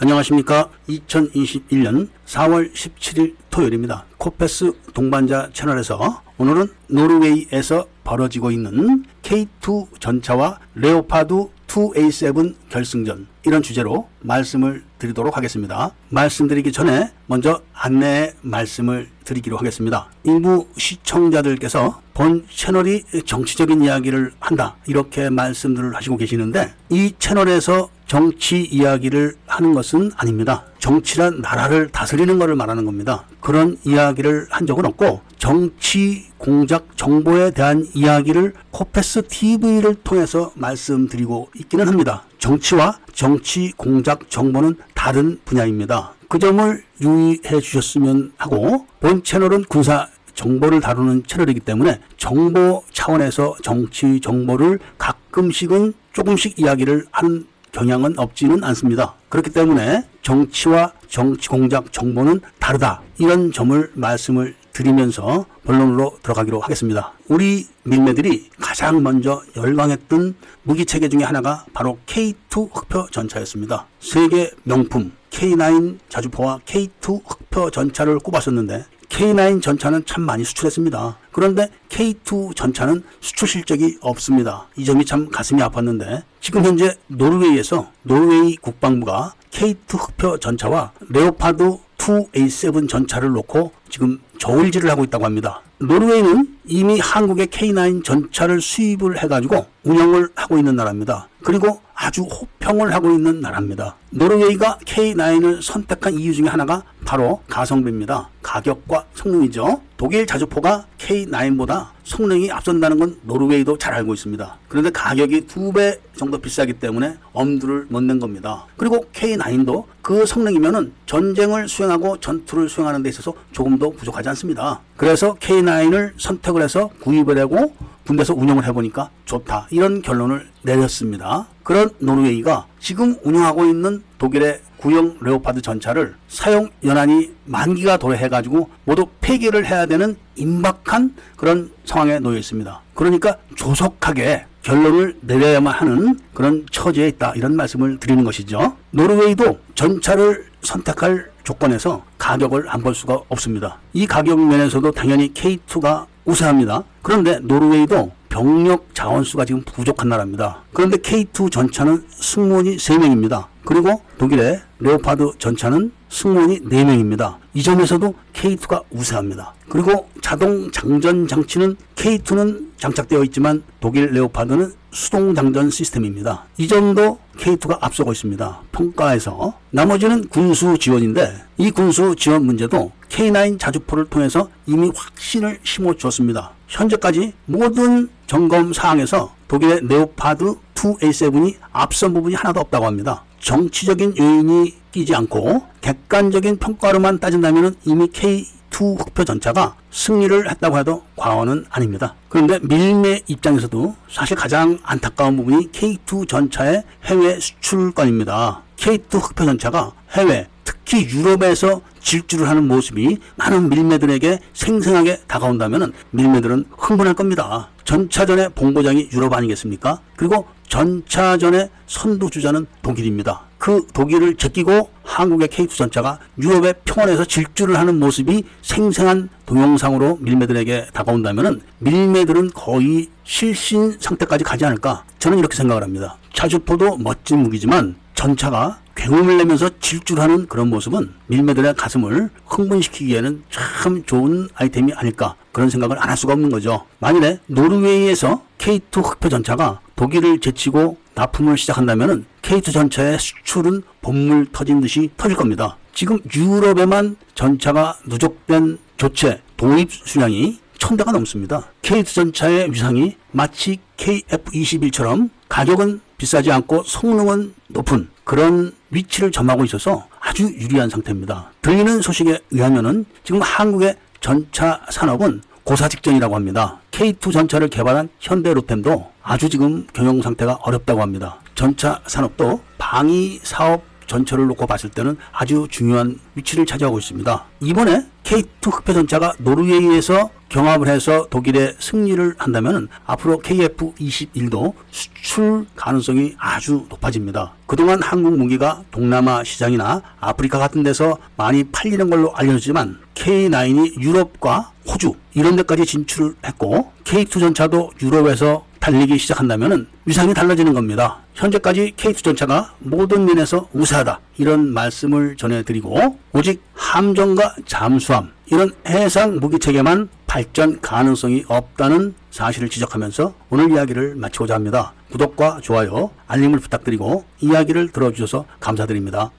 안녕하십니까. 2021년 4월 17일 토요일입니다. 코페스 동반자 채널에서 오늘은 노르웨이에서 벌어지고 있는 K2 전차와 레오파드 2A7 결승전 이런 주제로 말씀을 드리도록 하겠습니다. 말씀드리기 전에 먼저 안내 말씀을 드리기로 하겠습니다. 일부 시청자들께서 본 채널이 정치적인 이야기를 한다 이렇게 말씀들을 하시고 계시는데 이 채널에서 정치 이야기를 하는 것은 아닙니다. 정치란 나라를 다스리는 것을 말하는 겁니다. 그런 이야기를 한 적은 없고 정치 공작 정보에 대한 이야기를 코페스 TV를 통해서 말씀드리고 있기는 합니다. 정치와 정치 공작 정보는 다른 분야입니다. 그 점을 유의해 주셨으면 하고 본 채널은 군사 정보를 다루는 채널이기 때문에 정보 차원에서 정치 정보를 가끔씩은 조금씩 이야기를 하는 경향은 없지는 않습니다. 그렇기 때문에 정치와 정치 공작 정보는 다르다. 이런 점을 말씀을 드리면서 본론으로 들어가기로 하겠습니다. 우리 밀매들이 가장 먼저 열광했던 무기 체계 중에 하나가 바로 K2 흑표 전차였습니다. 세계 명품 K9 자주포와 K2 흑표 전차를 꼽았었는데 K9 전차는 참 많이 수출했습니다. 그런데 K2 전차는 수출 실적이 없습니다. 이 점이 참 가슴이 아팠는데 지금 현재 노르웨이에서 노르웨이 국방부가 K2 흑표 전차와 레오파드 2A7 전차를 놓고 지금 저울질을 하고 있다고 합니다. 노르웨이는 이미 한국의 K9 전차를 수입을 해가지고 운영을 하고 있는 나라입니다. 그리고 아주 호평을 하고 있는 나라입니다. 노르웨이가 K9을 선택한 이유 중에 하나가 바로 가성비입니다. 가격과 성능이죠. 독일 자주포가 K9보다 성능이 앞선다는 건 노르웨이도 잘 알고 있습니다. 그런데 가격이 두 배 정도 비싸기 때문에 엄두를 못 낸 겁니다. 그리고 K9도 그 성능이면은 전쟁을 수행하고 전투를 수행하는 데 있어서 조금 더 부족하지 않습니다. 그래서 K9을 선택을 해서 구입을 하고 군대에서 운영을 해보니까 좋다. 이런 결론을 내렸습니다. 그런 노르웨이가 지금 운영하고 있는 독일의 구형 레오파드 전차를 사용 연한이 만기가 도래해가지고 모두 폐기를 해야 되는 임박한 그런 상황에 놓여 있습니다. 그러니까 조속하게 결론을 내려야만 하는 그런 처지에 있다. 이런 말씀을 드리는 것이죠. 노르웨이도 전차를 선택할 조건에서 가격을 안 볼 수가 없습니다. 이 가격 면에서도 당연히 K2가 우세합니다. 그런데 노르웨이도 병력 자원수가 지금 부족한 나라입니다. 그런데 K2 전차는 승무원이 3명입니다. 그리고 독일의 레오파드 전차는 승무원이 4명입니다. 이 점에서도 K2가 우세합니다. 그리고 자동 장전 장치는 K2는 장착되어 있지만 독일 레오파드는 수동 장전 시스템입니다. 이 점도 K2가 앞서고 있습니다. 평가에서 나머지는 군수 지원인데 이 군수 지원 문제도 K9 자주포를 통해서 이미 확신을 심어 주었습니다. 현재까지 모든 점검 사항에서 독일의 네오파드 2A7이 앞선 부분이 하나도 없다고 합니다. 정치적인 요인이 끼지 않고 객관적인 평가로만 따진다면 이미 K2 흑표 전차가 승리를 했다고 해도 과언은 아닙니다. 그런데 밀매 입장에서도 사실 가장 안타까운 부분이 K2 전차의 해외 수출권입니다. K2 흑표 전차가 해외 특히 유럽에서 질주를 하는 모습이 많은 밀매들에게 생생하게 다가온다면 밀매들은 흥분할 겁니다. 전차전의 본고장이 유럽 아니겠습니까? 그리고 전차전의 선두주자는 독일입니다. 그 독일을 제끼고 한국의 K2 전차가 유럽의 평원에서 질주를 하는 모습이 생생한 동영상으로 밀매들에게 다가온다면 밀매들은 거의 실신 상태까지 가지 않을까 저는 이렇게 생각을 합니다. 자주포도 멋진 무기지만 전차가 굉음을 내면서 질주를 하는 그런 모습은 밀매들의 가슴을 흥분시키기에는 참 좋은 아이템이 아닐까 그런 생각을 안 할 수가 없는 거죠. 만일에 노르웨이에서 K2 흑표 전차가 독일을 제치고 납품을 시작한다면 K2 전차의 수출은 본물 터진 듯이 터질 겁니다. 지금 유럽에만 전차가 누적된 교체 도입 수량이 천 대가 넘습니다. K2 전차의 위상이 마치 KF21처럼 가격은 비싸지 않고 성능은 높은 그런 위치를 점하고 있어서 아주 유리한 상태입니다. 들리는 소식에 의하면은 지금 한국의 전차 산업은 고사 직전이라고 합니다. K2 전차를 개발한 현대로템도 아주 지금 경영 상태가 어렵다고 합니다. 전차 산업도 방위 사업 전철을 놓고 봤을 때는 아주 중요한 위치를 차지하고 있습니다. 이번에 K2 흑표 전차가 노르웨이에서 경합을 해서 독일에 승리를 한다면 앞으로 KF-21도 수출 가능성이 아주 높아집니다. 그동안 한국 무기가 동남아 시장이나 아프리카 같은 데서 많이 팔리는 걸로 알려지지만 K9이 유럽과 호주 이런 데까지 진출을 했고 K2 전차도 유럽에서 달리기 시작한다면 위상이 달라지는 겁니다. 현재까지 K2 전차가 모든 면에서 우세하다 이런 말씀을 전해드리고 오직 함정과 잠수함 이런 해상 무기 체계만 발전 가능성이 없다는 사실을 지적하면서 오늘 이야기를 마치고자 합니다. 구독과 좋아요, 알림을 부탁드리고 이야기를 들어주셔서 감사드립니다.